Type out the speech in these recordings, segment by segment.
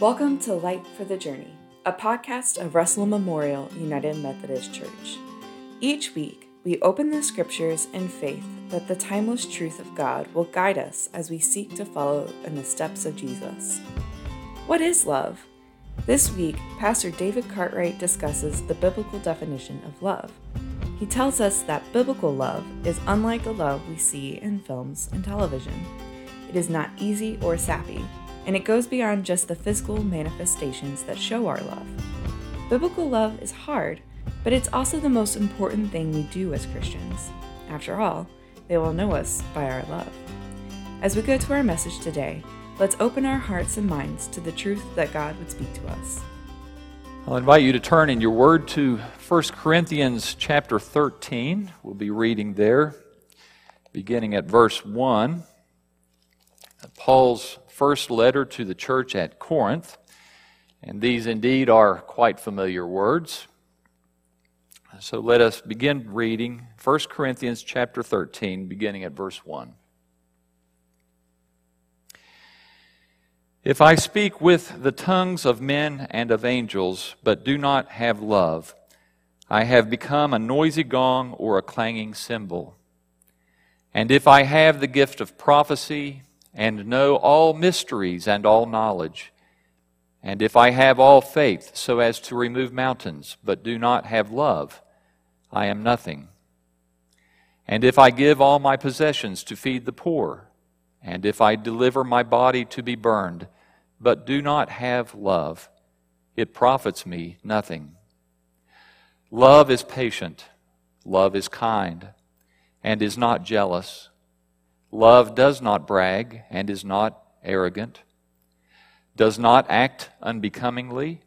Welcome to Light for the Journey, a podcast of Russell Memorial United Methodist Church. Each week, we open the scriptures in faith that the timeless truth of God will guide us as we seek to follow in the steps of Jesus. What is love? This week, Pastor David Cartwright discusses the biblical definition of love. He tells us that biblical love is unlike the love we see in films and television. It is not easy or sappy, and it goes beyond just the physical manifestations that show our love. Biblical love is hard, but it's also the most important thing we do as Christians. After all, they will know us by our love. As we go to our message today, let's open our hearts and minds to the truth that God would speak to us. I'll invite you to turn in your word to 1 Corinthians chapter 13. We'll be reading there, beginning at verse 1. Paul's first letter to the church at Corinth. And these indeed are quite familiar words. So let us begin reading 1 Corinthians chapter 13, beginning at verse 1. If I speak with the tongues of men and of angels, but do not have love, I have become a noisy gong or a clanging cymbal. And if I have the gift of prophecy, and know all mysteries and all knowledge, and if I have all faith so as to remove mountains, but do not have love, I am nothing. And if I give all my possessions to feed the poor, and if I deliver my body to be burned, but do not have love, it profits me nothing. Love is patient, love is kind, and is not jealous. Love does not brag and is not arrogant, does not act unbecomingly,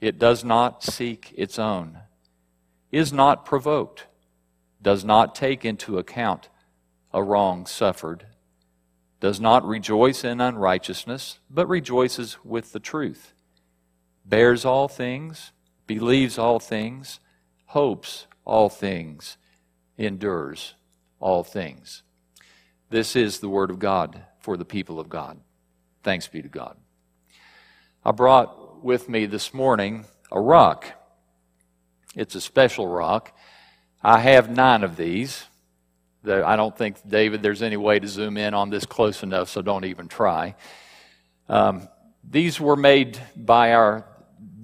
it does not seek its own, is not provoked, does not take into account a wrong suffered does not rejoice in unrighteousness, but rejoices with the truth, bears all things, believes all things, hopes all things, endures all things. This is the word of God for the people of God. Thanks be to God. I brought with me this morning a rock. It's a special rock. I have nine of these. I don't think, David, there's any way to zoom in on this close enough, so don't even try. Um, these were made by our,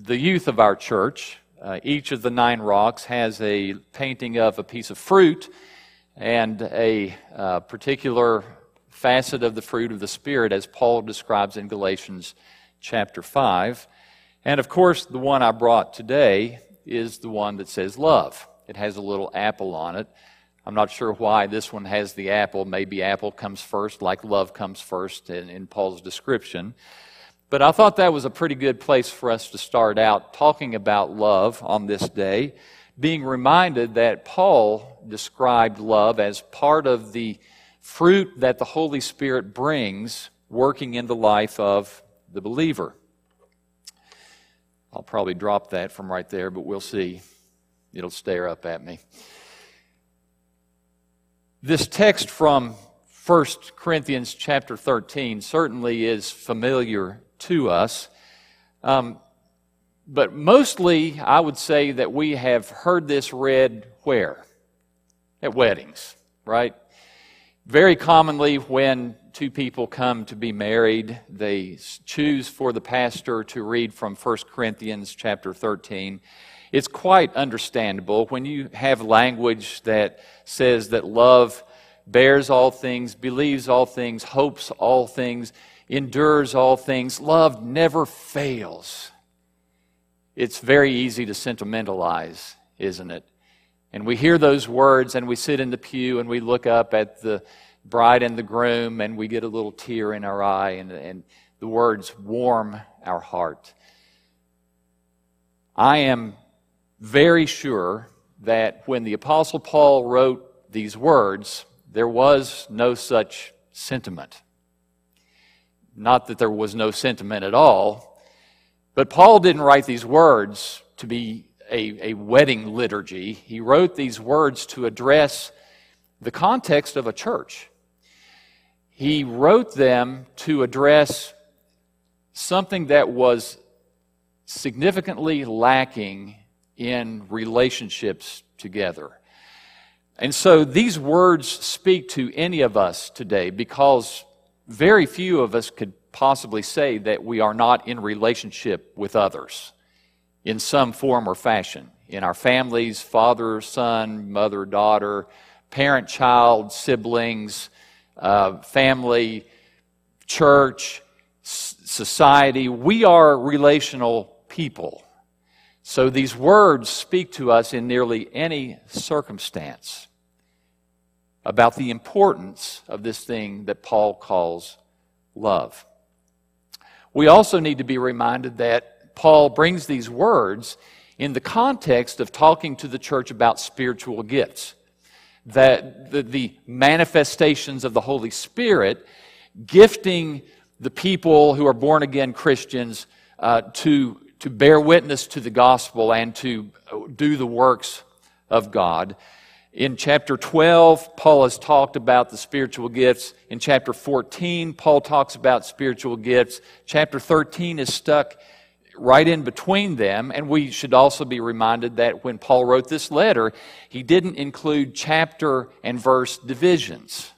the youth of our church. Uh, each of the nine rocks has a painting of a piece of fruit and a uh, particular facet of the fruit of the Spirit, as Paul describes in Galatians chapter 5. And of course, the one I brought today is the one that says love. It has a little apple on it. I'm not sure why this one has the apple. Maybe apple comes first, like love comes first in, in, Paul's description. But I thought that was a pretty good place for us to start out talking about love on this day, being reminded that Paul described love as part of the fruit that the Holy Spirit brings working in the life of the believer. I'll probably drop that from right there, but we'll see. It'll stare up at me. This text from 1 Corinthians chapter 13 certainly is familiar to us. Um, but mostly, I would say that we have heard this read where? At weddings, right? Very commonly, when two people come to be married, they choose for the pastor to read from 1 Corinthians chapter 13 it's quite understandable when you have language that says that love bears all things, believes all things, hopes all things, endures all things. Love never fails. It's very easy to sentimentalize, isn't it? And we hear those words and we sit in the pew and we look up at the bride and the groom and we get a little tear in our eye and, and the words warm our heart. I am very sure that when the Apostle Paul wrote these words, there was no such sentiment. Not that there was no sentiment at all, but Paul didn't write these words to be a, a wedding liturgy. He wrote these words to address the context of a church. He wrote them to address something that was significantly lacking in relationships together. And so these words speak to any of us today because very few of us could possibly say that we are not in relationship with others in some form or fashion. In our families, father, son, mother, daughter, parent, child, siblings, uh, family, church, society. We are relational people. So these words speak to us in nearly any circumstance about the importance of this thing that Paul calls love. We also need to be reminded that Paul brings these words in the context of talking to the church about spiritual gifts. That the, the manifestations of the Holy Spirit gifting the people who are born again Christians uh, to, to bear witness to the gospel and to do the works of God. In chapter 12, Paul has talked about the spiritual gifts. In chapter 14, Paul talks about spiritual gifts. Chapter 13 is stuck right in between them. And we should also be reminded that when Paul wrote this letter, he didn't include chapter and verse divisions,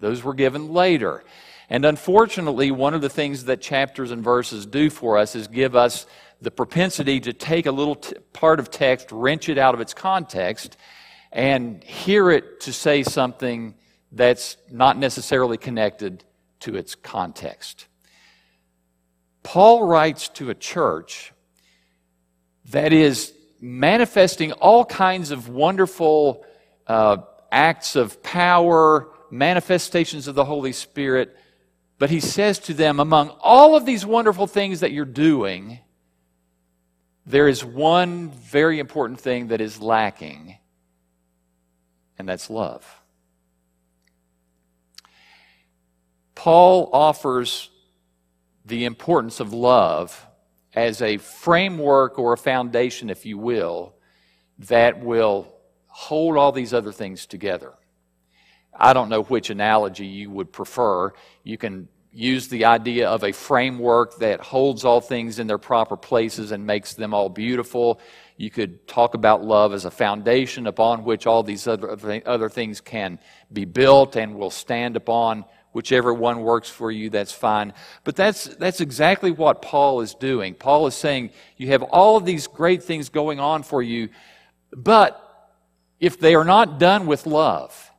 those were given later. And unfortunately, one of the things that chapters and verses do for us is give us the propensity to take a little t- part of text, wrench it out of its context, and hear it to say something that's not necessarily connected to its context. Paul writes to a church that is manifesting all kinds of wonderful uh, acts of power, manifestations of the Holy Spirit. But he says to them, among all of these wonderful things that you're doing, there is one very important thing that is lacking and that's love. Paul offers the importance of love as a framework or a foundation, if you will, that will hold all these other things together. I don't know which analogy you would prefer. You can use the idea of a framework that holds all things in their proper places and makes them all beautiful. You could talk about love as a foundation upon which all these other, other things can be built and will stand upon. Whichever one works for you, that's fine. But that's, that's exactly what Paul is doing. Paul is saying you have all of these great things going on for you, but if they are not done with love,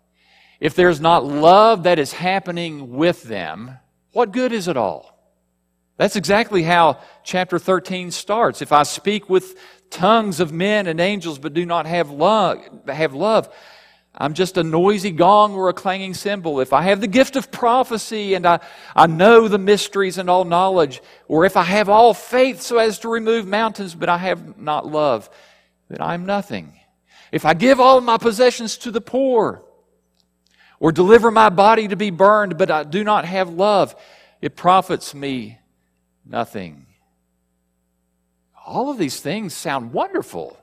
if there's not love that is happening with them, what good is it all? That's exactly how chapter 13 starts. If I speak with tongues of men and angels but do not have love, have love, I'm just a noisy gong or a clanging cymbal. If I have the gift of prophecy and I, I know the mysteries and all knowledge, or if I have all faith so as to remove mountains but I have not love, then I'm nothing. If I give all my possessions to the poor, or deliver my body to be burned, but I do not have love, it profits me nothing. All of these things sound wonderful.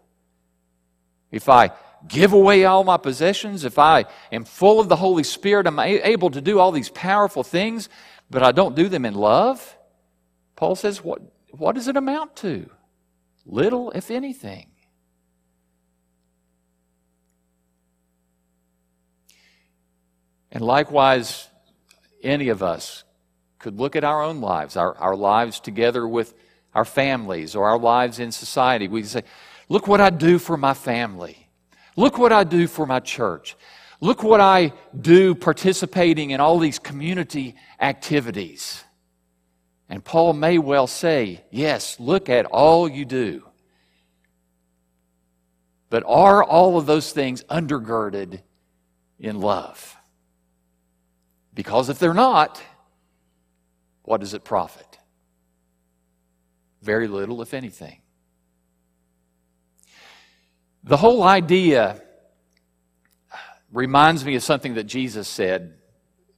If I give away all my possessions, if I am full of the Holy Spirit, I'm able to do all these powerful things, but I don't do them in love, Paul says, what, what does it amount to? Little, if anything. And likewise, any of us could look at our own lives, our, our lives together with our families or our lives in society. We say, Look what I do for my family. Look what I do for my church. Look what I do participating in all these community activities. And Paul may well say, Yes, look at all you do. But are all of those things undergirded in love? Because if they're not, what does it profit? Very little, if anything. The whole idea reminds me of something that Jesus said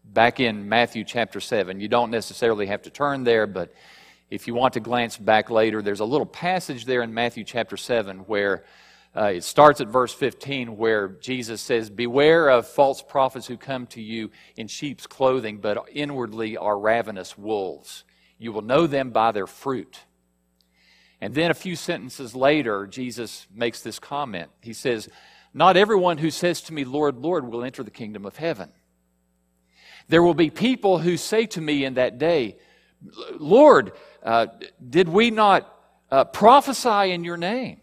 back in Matthew chapter 7. You don't necessarily have to turn there, but if you want to glance back later, there's a little passage there in Matthew chapter 7 where uh, it starts at verse 15 where Jesus says, Beware of false prophets who come to you in sheep's clothing, but inwardly are ravenous wolves. You will know them by their fruit. And then a few sentences later, Jesus makes this comment. He says, Not everyone who says to me, Lord, Lord, will enter the kingdom of heaven. There will be people who say to me in that day, Lord, uh, did we not uh, prophesy in your name?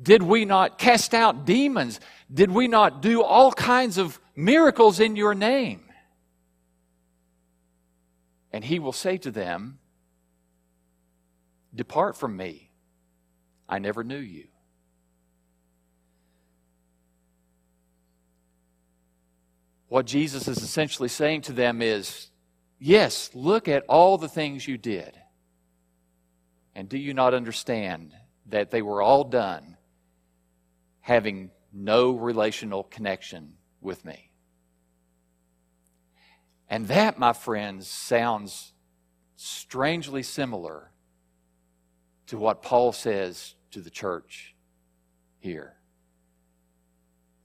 Did we not cast out demons? Did we not do all kinds of miracles in your name? And he will say to them, Depart from me. I never knew you. What Jesus is essentially saying to them is, Yes, look at all the things you did. And do you not understand that they were all done having no relational connection with me? And that, my friends, sounds strangely similar to what Paul says to the church here.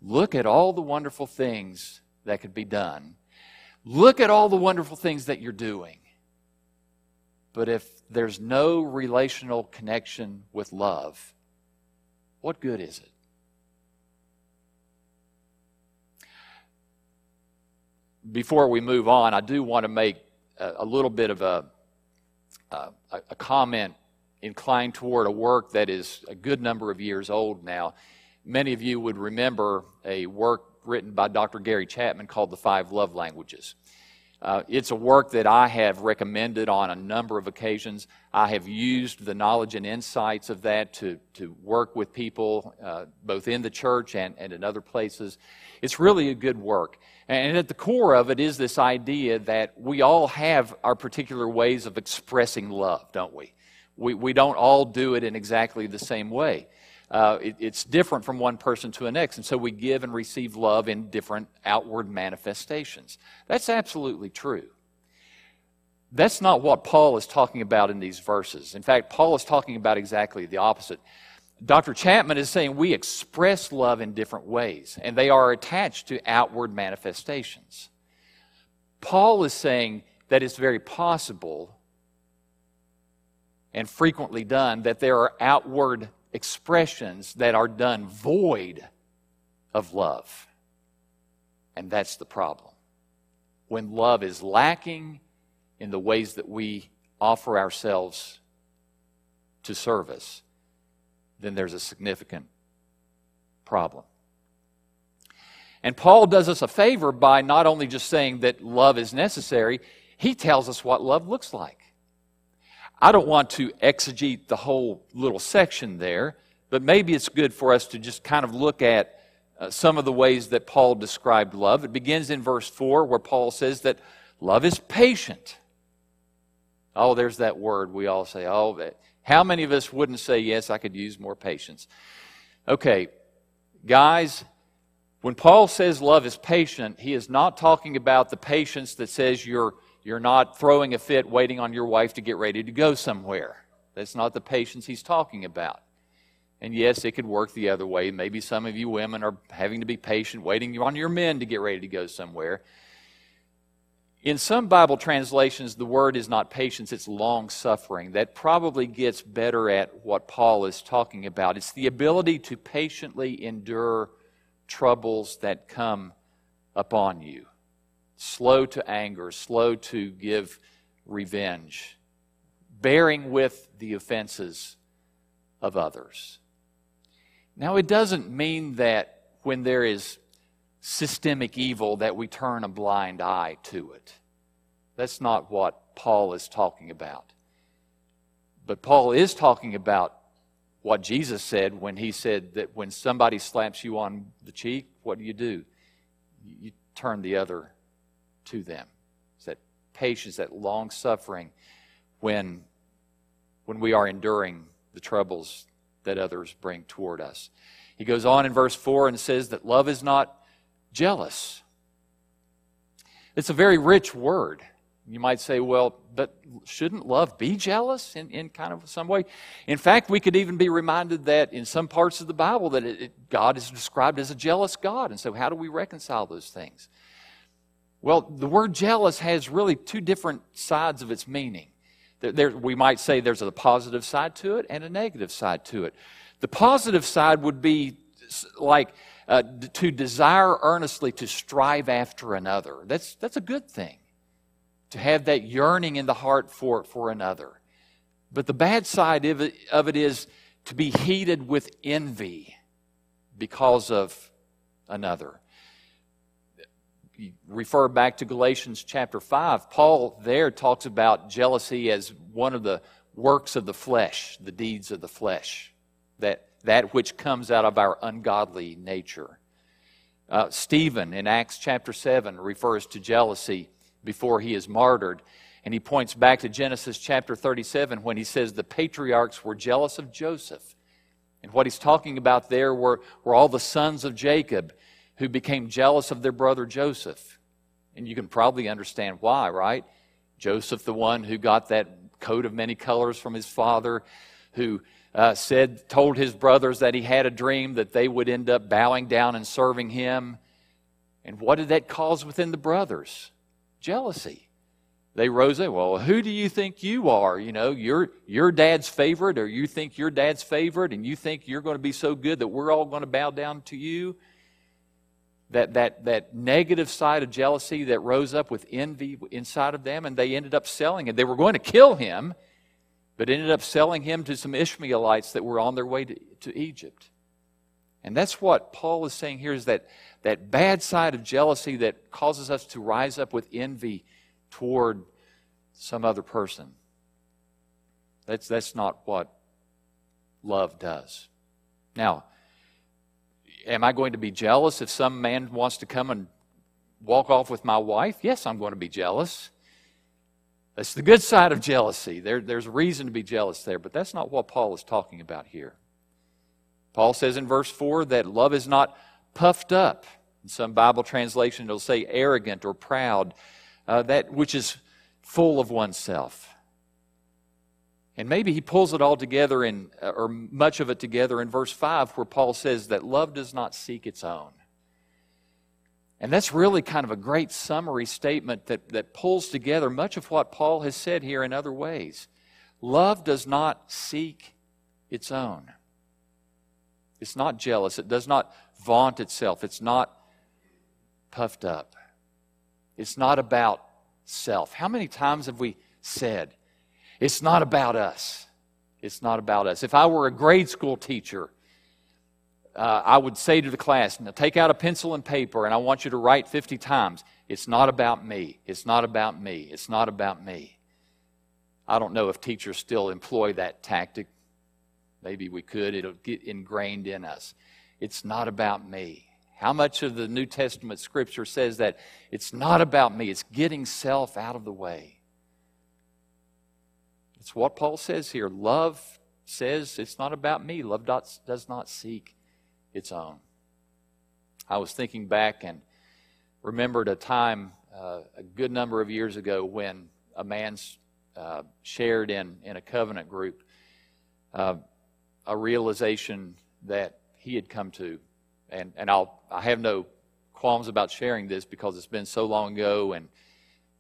Look at all the wonderful things that could be done. Look at all the wonderful things that you're doing. But if there's no relational connection with love, what good is it? Before we move on, I do want to make a, a little bit of a, a, a comment inclined toward a work that is a good number of years old now. Many of you would remember a work written by Dr. Gary Chapman called The Five Love Languages. Uh, it's a work that I have recommended on a number of occasions. I have used the knowledge and insights of that to, to work with people, uh, both in the church and, and in other places. It's really a good work. And at the core of it is this idea that we all have our particular ways of expressing love, don't we? We, we don't all do it in exactly the same way. Uh, it, it's different from one person to the next. And so we give and receive love in different outward manifestations. That's absolutely true. That's not what Paul is talking about in these verses. In fact, Paul is talking about exactly the opposite. Dr. Chapman is saying we express love in different ways, and they are attached to outward manifestations. Paul is saying that it's very possible and frequently done that there are outward expressions that are done void of love. And that's the problem. When love is lacking in the ways that we offer ourselves to service, then there's a significant problem. And Paul does us a favor by not only just saying that love is necessary, he tells us what love looks like. I don't want to exegete the whole little section there, but maybe it's good for us to just kind of look at uh, some of the ways that Paul described love. It begins in verse 4 where Paul says that love is patient. Oh, there's that word we all say. Oh, that. how many of us wouldn't say, yes, I could use more patience? Okay, guys, when Paul says love is patient, he is not talking about the patience that says you're you're not throwing a fit waiting on your wife to get ready to go somewhere. That's not the patience he's talking about. And yes, it could work the other way. Maybe some of you women are having to be patient, waiting on your men to get ready to go somewhere. In some Bible translations, the word is not patience, it's long suffering. That probably gets better at what Paul is talking about. It's the ability to patiently endure troubles that come upon you slow to anger, slow to give revenge, bearing with the offenses of others. Now, it doesn't mean that when there is systemic evil that we turn a blind eye to it. That's not what Paul is talking about. But Paul is talking about what Jesus said when he said that when somebody slaps you on the cheek, what do you do? You turn the other to them. It's that patience, that long suffering when, when we are enduring the troubles that others bring toward us. He goes on in verse 4 and says that love is not jealous. It's a very rich word. You might say, well, but shouldn't love be jealous in, in kind of some way? In fact, we could even be reminded that in some parts of the Bible that it, it, God is described as a jealous God. And so how do we reconcile those things? Well, the word jealous has really two different sides of its meaning. There, we might say there's a positive side to it and a negative side to it. The positive side would be like uh, to desire earnestly to strive after another. That's, that's a good thing, to have that yearning in the heart for, for another. But the bad side of it, of it is to be heated with envy because of another. You refer back to Galatians chapter 5. Paul there talks about jealousy as one of the works of the flesh, the deeds of the flesh, that, that which comes out of our ungodly nature. Uh, Stephen in Acts chapter 7 refers to jealousy before he is martyred. And he points back to Genesis chapter 37 when he says the patriarchs were jealous of Joseph. And what he's talking about there were, were all the sons of Jacob who became jealous of their brother Joseph. And you can probably understand why, right? Joseph, the one who got that coat of many colors from his father, who uh, said, told his brothers that he had a dream that they would end up bowing down and serving him. And what did that cause within the brothers? Jealousy they rose up. Well, who do you think you are? You know, you're your dad's favorite, or you think your dad's favorite, and you think you're going to be so good that we're all going to bow down to you. That, that, that negative side of jealousy that rose up with envy inside of them, and they ended up selling it. They were going to kill him, but ended up selling him to some Ishmaelites that were on their way to, to Egypt. And that's what Paul is saying here is that, that bad side of jealousy that causes us to rise up with envy toward some other person. That's, that's not what love does. Now, am I going to be jealous if some man wants to come and walk off with my wife? Yes, I'm going to be jealous. That's the good side of jealousy. There, there's reason to be jealous there, but that's not what Paul is talking about here. Paul says in verse 4 that love is not puffed up. In some Bible translation, it'll say arrogant or proud uh, that which is full of oneself. And maybe he pulls it all together in, or much of it together in verse 5, where Paul says that love does not seek its own. And that's really kind of a great summary statement that, that pulls together much of what Paul has said here in other ways. Love does not seek its own. It's not jealous. It does not vaunt itself. It's not puffed up. It's not about self. How many times have we said, it's not about us? It's not about us. If I were a grade school teacher, uh, I would say to the class, now take out a pencil and paper, and I want you to write 50 times, it's not about me. It's not about me. It's not about me. I don't know if teachers still employ that tactic. Maybe we could. It'll get ingrained in us. It's not about me. How much of the New Testament scripture says that it's not about me, it's getting self out of the way? It's what Paul says here. Love says it's not about me. Love does not seek its own. I was thinking back and remembered a time uh, a good number of years ago when a man uh, shared in, in a covenant group uh, a realization that he had come to and, and I'll, I have no qualms about sharing this because it's been so long ago, and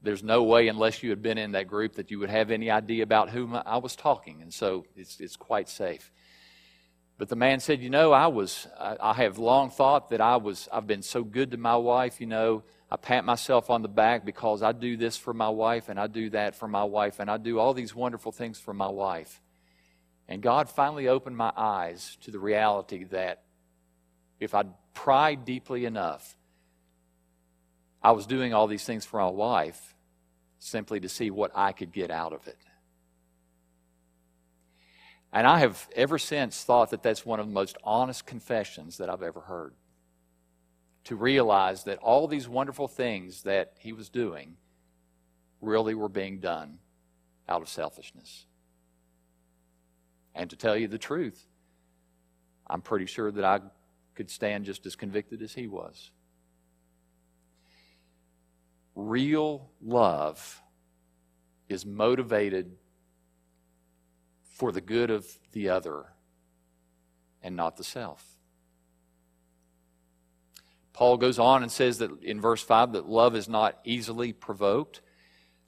there's no way, unless you had been in that group, that you would have any idea about whom I was talking, and so it's, it's quite safe. But the man said, You know, I was, I, I have long thought that I was, I've been so good to my wife, you know. I pat myself on the back because I do this for my wife and I do that for my wife and I do all these wonderful things for my wife. And God finally opened my eyes to the reality that if I'd pried deeply enough, I was doing all these things for my wife simply to see what I could get out of it. And I have ever since thought that that's one of the most honest confessions that I've ever heard. To realize that all these wonderful things that he was doing really were being done out of selfishness. And to tell you the truth, I'm pretty sure that I could stand just as convicted as he was. Real love is motivated for the good of the other and not the self. Paul goes on and says that in verse 5 that love is not easily provoked.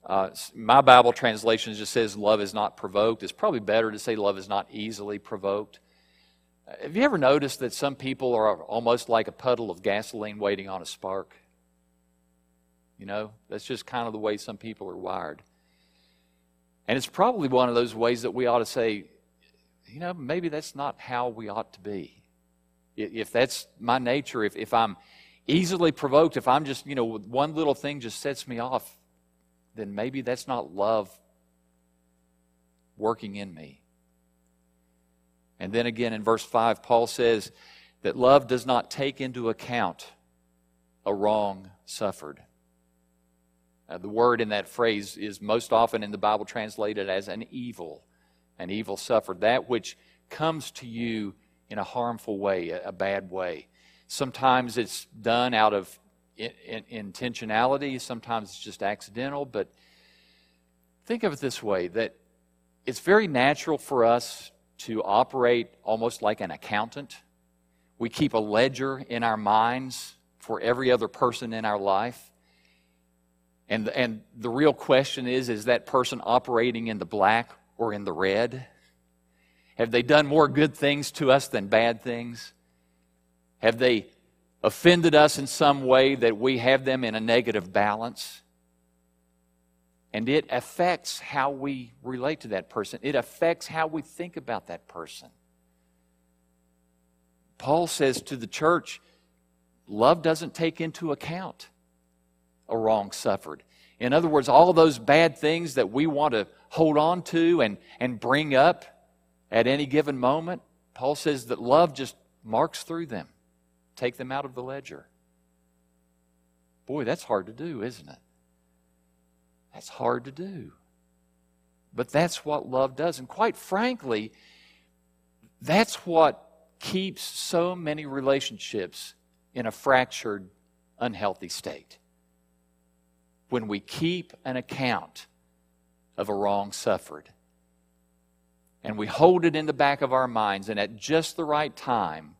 Uh, my Bible translation just says love is not provoked. It's probably better to say love is not easily provoked. Uh, have you ever noticed that some people are almost like a puddle of gasoline waiting on a spark? You know, that's just kind of the way some people are wired. And it's probably one of those ways that we ought to say, you know, maybe that's not how we ought to be. If that's my nature, if, if I'm easily provoked, if I'm just, you know, one little thing just sets me off, then maybe that's not love working in me. And then again in verse 5, Paul says that love does not take into account a wrong suffered. Uh, the word in that phrase is most often in the Bible translated as an evil, an evil suffered, that which comes to you in a harmful way, a, a bad way. Sometimes it's done out of in, in, intentionality, sometimes it's just accidental, but think of it this way that it's very natural for us to operate almost like an accountant. We keep a ledger in our minds for every other person in our life. And, and the real question is is that person operating in the black or in the red? Have they done more good things to us than bad things? Have they offended us in some way that we have them in a negative balance? And it affects how we relate to that person, it affects how we think about that person. Paul says to the church, love doesn't take into account a wrong suffered. In other words, all those bad things that we want to hold on to and, and bring up at any given moment, Paul says that love just marks through them, take them out of the ledger. Boy, that's hard to do, isn't it? That's hard to do. But that's what love does. And quite frankly, that's what keeps so many relationships in a fractured, unhealthy state when we keep an account of a wrong suffered. And we hold it in the back of our minds, and at just the right time,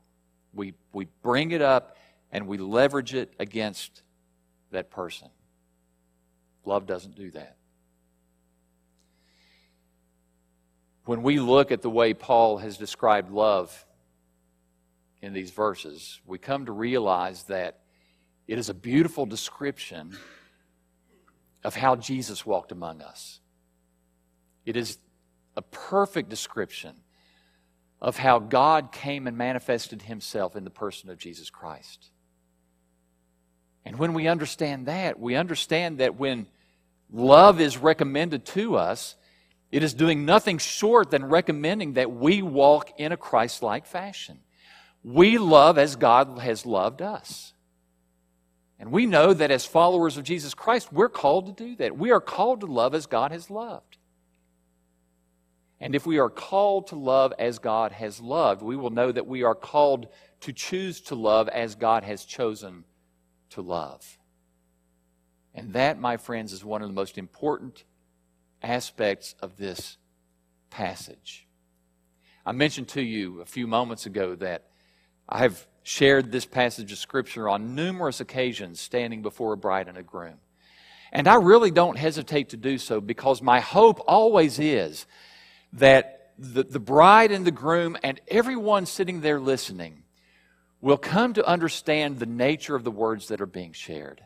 we, we bring it up and we leverage it against that person. Love doesn't do that. When we look at the way Paul has described love in these verses, we come to realize that it is a beautiful description of how Jesus walked among us. It is a perfect description of how God came and manifested himself in the person of Jesus Christ. And when we understand that, we understand that when love is recommended to us, it is doing nothing short than recommending that we walk in a Christ like fashion. We love as God has loved us. And we know that as followers of Jesus Christ, we're called to do that. We are called to love as God has loved. And if we are called to love as God has loved, we will know that we are called to choose to love as God has chosen to love. And that, my friends, is one of the most important aspects of this passage. I mentioned to you a few moments ago that I have shared this passage of Scripture on numerous occasions standing before a bride and a groom. And I really don't hesitate to do so because my hope always is that the, the bride and the groom and everyone sitting there listening will come to understand the nature of the words that are being shared.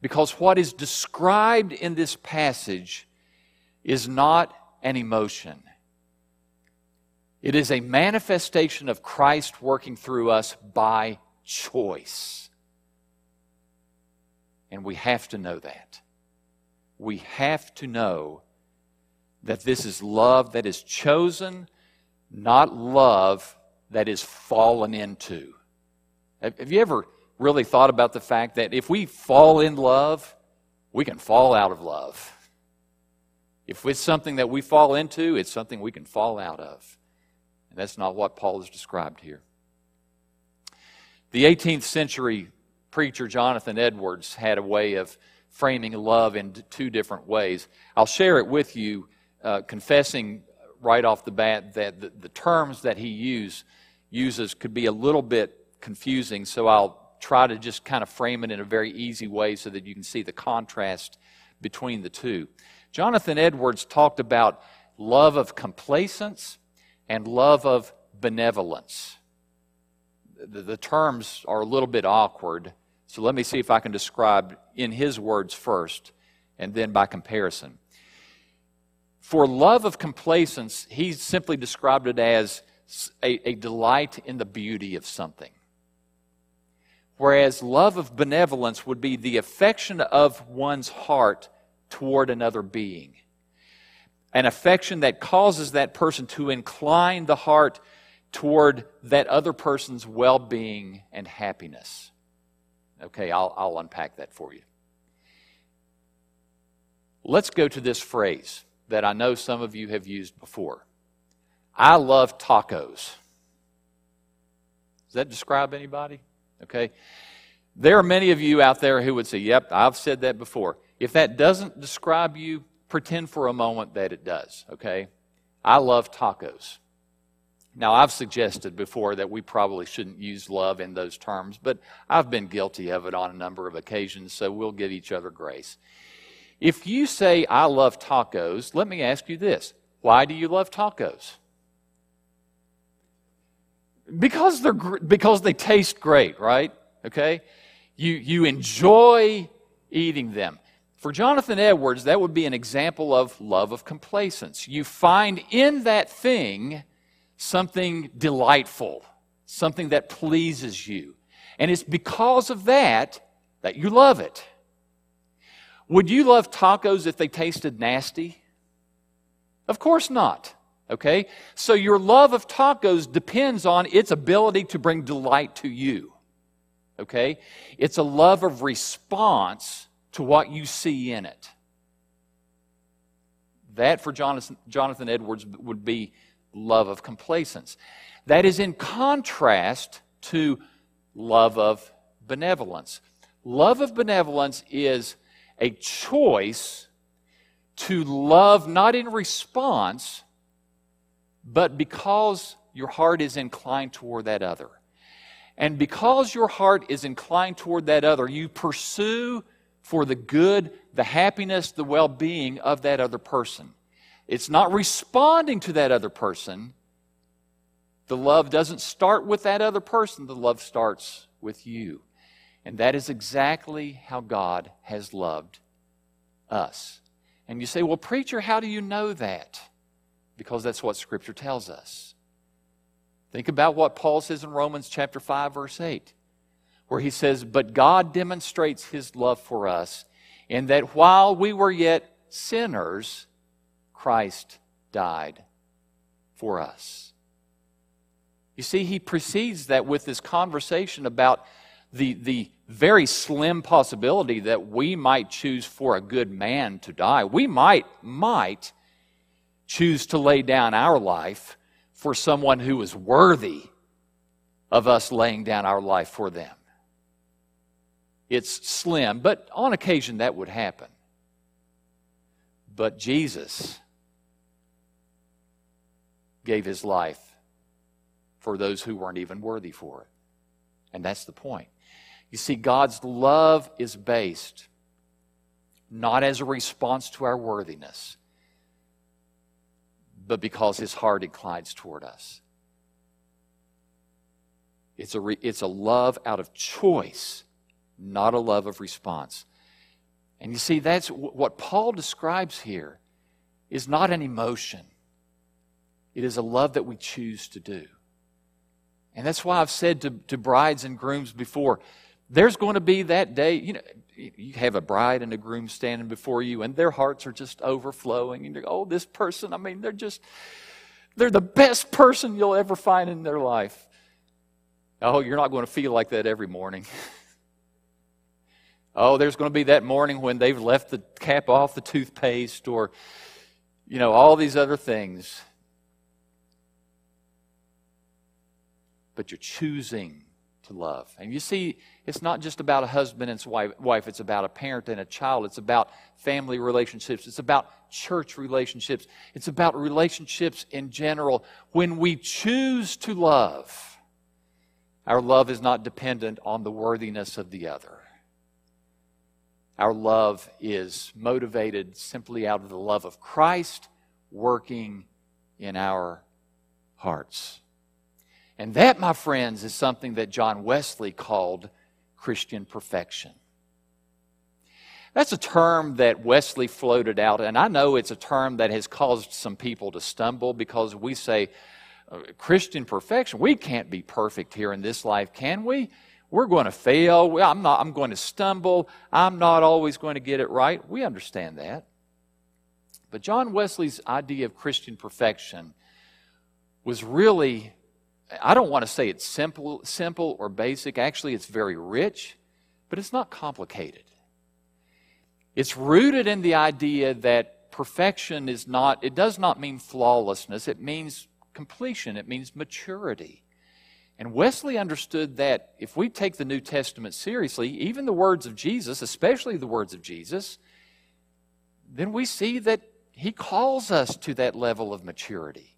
Because what is described in this passage is not an emotion. It is a manifestation of Christ working through us by choice. And we have to know that. We have to know that this is love that is chosen, not love that is fallen into. Have you ever really thought about the fact that if we fall in love, we can fall out of love? If it's something that we fall into, it's something we can fall out of. And that's not what Paul has described here. The 18th century preacher Jonathan Edwards had a way of framing love in two different ways. I'll share it with you, uh, confessing right off the bat that the, the terms that he use, uses could be a little bit confusing, so I'll try to just kind of frame it in a very easy way so that you can see the contrast between the two. Jonathan Edwards talked about love of complacence and love of benevolence. The, the, terms are a little bit awkward, so let me see if I can describe in his words first and then by comparison. For love of complacence, he simply described it as a, a delight in the beauty of something. Whereas love of benevolence would be the affection of one's heart toward another being. An affection that causes that person to incline the heart toward that other person's well being and happiness. Okay, I'll, I'll unpack that for you. Let's go to this phrase that I know some of you have used before. I love tacos. Does that describe anybody? Okay. There are many of you out there who would say, Yep, I've said that before. If that doesn't describe you, pretend for a moment that it does, okay? I love tacos. Now, I've suggested before that we probably shouldn't use love in those terms, but I've been guilty of it on a number of occasions, so we'll give each other grace. If you say, I love tacos, let me ask you this why do you love tacos? Because, they're, because they taste great, right? Okay? You, you enjoy eating them. For Jonathan Edwards, that would be an example of love of complacence. You find in that thing something delightful, something that pleases you. And it's because of that that you love it. Would you love tacos if they tasted nasty? Of course not. Okay? So your love of tacos depends on its ability to bring delight to you. Okay? It's a love of response to what you see in it. That for Jonathan, Jonathan Edwards would be love of complacence. That is in contrast to love of benevolence. Love of benevolence is a choice to love not in response, but because your heart is inclined toward that other. And because your heart is inclined toward that other, you pursue for the good, the happiness, the well being of that other person. It's not responding to that other person. The love doesn't start with that other person, the love starts with you. And that is exactly how God has loved us. And you say, well, preacher, how do you know that? Because that's what Scripture tells us. Think about what Paul says in Romans chapter 5, verse 8, where he says, But God demonstrates his love for us in that while we were yet sinners, Christ died for us. You see, he precedes that with this conversation about the, the very slim possibility that we might choose for a good man to die. We might, might choose to lay down our life for someone who is worthy of us laying down our life for them. It's slim, but on occasion that would happen. But Jesus gave his life for those who weren't even worthy for it. And that's the point. You see, God's love is based not as a response to our worthiness, but because his heart inclines toward us. It's a, re, it's a love out of choice, not a love of response. And you see, that's what Paul describes here is not an emotion. It is a love that we choose to do. And that's why I've said to, to brides and grooms before there's going to be that day, you know, you have a bride and a groom standing before you, and their hearts are just overflowing. And oh, this person, I mean, they're just, they're the best person you'll ever find in their life. Oh, you're not going to feel like that every morning. oh, there's going to be that morning when they've left the cap off the toothpaste or, you know, all these other things. But you're choosing to love. And you see, it's not just about a husband and wife, it's about a parent and a child. It's about family relationships. It's about church relationships. It's about relationships in general. When we choose to love, our love is not dependent on the worthiness of the other. Our love is motivated simply out of the love of Christ working in our hearts. And that, my friends, is something that John Wesley called Christian perfection. That's a term that Wesley floated out, and I know it's a term that has caused some people to stumble because we say, uh, Christian perfection, we can't be perfect here in this life, can we? We're going to fail. I'm, not, I'm going to stumble. I'm not always going to get it right. We understand that. But John Wesley's idea of Christian perfection was really, I don't want to say it's simple, simple or basic. Actually, it's very rich, but it's not complicated. It's rooted in the idea that perfection is not, it does not mean flawlessness, it means completion, it means maturity. And Wesley understood that if we take the New Testament seriously, even the words of Jesus, especially the words of Jesus, then we see that he calls us to that level of maturity.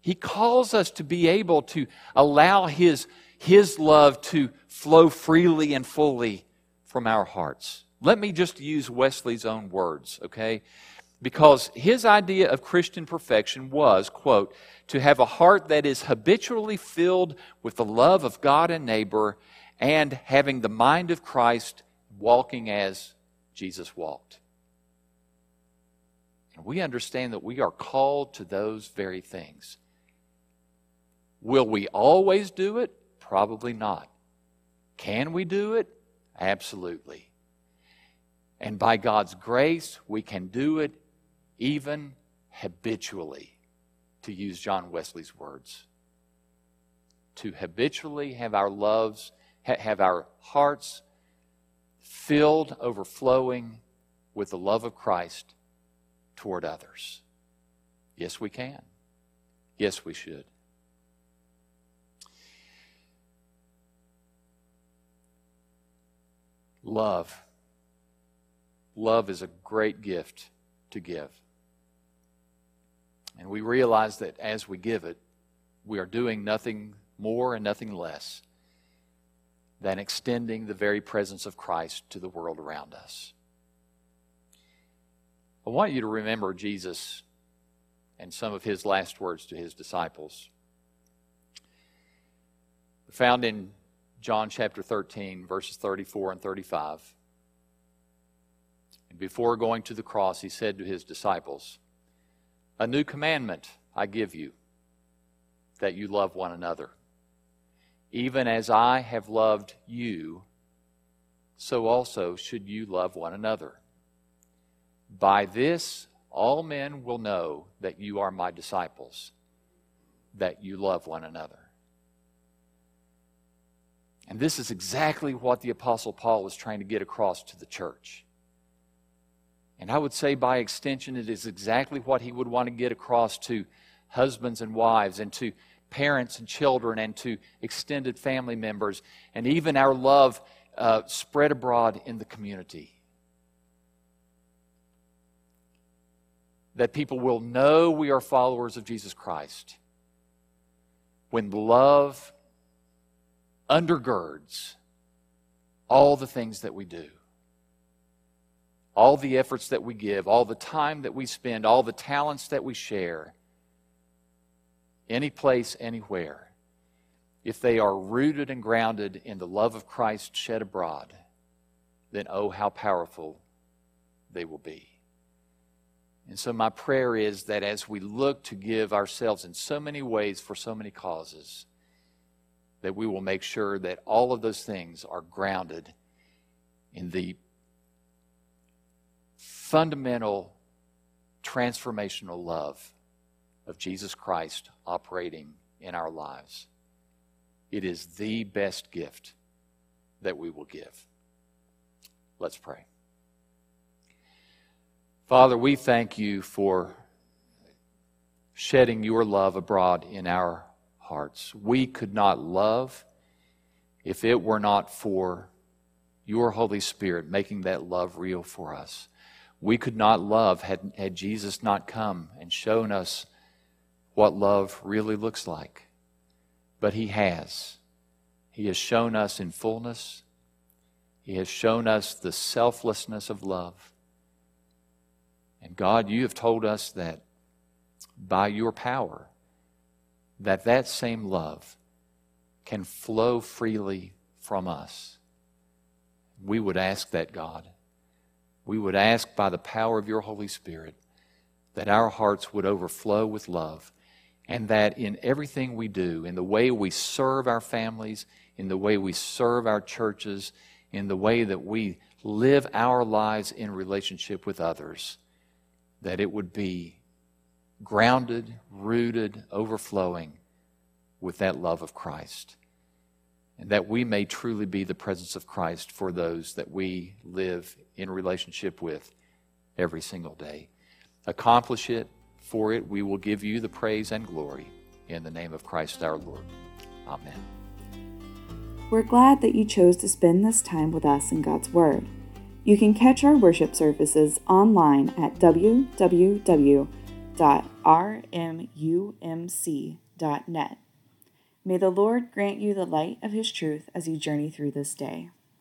He calls us to be able to allow his, his love to flow freely and fully from our hearts. Let me just use Wesley's own words, okay? Because his idea of Christian perfection was, quote, to have a heart that is habitually filled with the love of God and neighbor and having the mind of Christ walking as Jesus walked. And we understand that we are called to those very things. Will we always do it? Probably not. Can we do it? Absolutely. And by God's grace, we can do it even habitually to use John Wesley's words. To habitually have our loves, have our hearts filled, overflowing with the love of Christ toward others. Yes, we can. Yes, we should. Love. Love is a great gift to give. And we realize that as we give it, we are doing nothing more and nothing less than extending the very presence of Christ to the world around us. I want you to remember Jesus and some of his last words to his disciples. Found in John chapter 13, verses 34 and 35. And before going to the cross, he said to his disciples, a new commandment I give you, that you love one another. Even as I have loved you, so also should you love one another. By this, all men will know that you are my disciples, that you love one another. And this is exactly what the Apostle Paul was trying to get across to the church. And I would say, by extension, it is exactly what he would want to get across to husbands and wives, and to parents and children, and to extended family members, and even our love uh, spread abroad in the community. That people will know we are followers of Jesus Christ when love undergirds all the things that we do all the efforts that we give, all the time that we spend, all the talents that we share, any place, anywhere, if they are rooted and grounded in the love of Christ shed abroad, then oh, how powerful they will be. And so, my prayer is that as we look to give ourselves in so many ways for so many causes, that we will make sure that all of those things are grounded in the fundamental transformational love of Jesus Christ operating in our lives. It is the best gift that we will give. Let's pray. Father, we thank you for shedding your love abroad in our hearts. We could not love if it were not for your Holy Spirit making that love real for us we could not love had, had Jesus not come and shown us what love really looks like. But He has. He has shown us in fullness. He has shown us the selflessness of love. And God, you have told us that by your power, that that same love can flow freely from us. We would ask that, God. We would ask by the power of your Holy Spirit that our hearts would overflow with love and that in everything we do, in the way we serve our families, in the way we serve our churches, in the way that we live our lives in relationship with others, that it would be grounded, rooted, overflowing with that love of Christ. And that we may truly be the presence of Christ for those that we live in relationship with every single day. Accomplish it. For it, we will give you the praise and glory. In the name of Christ our Lord. Amen. We're glad that you chose to spend this time with us in God's Word. You can catch our worship services online at www.rmumc.net. May the Lord grant you the light of His truth as you journey through this day.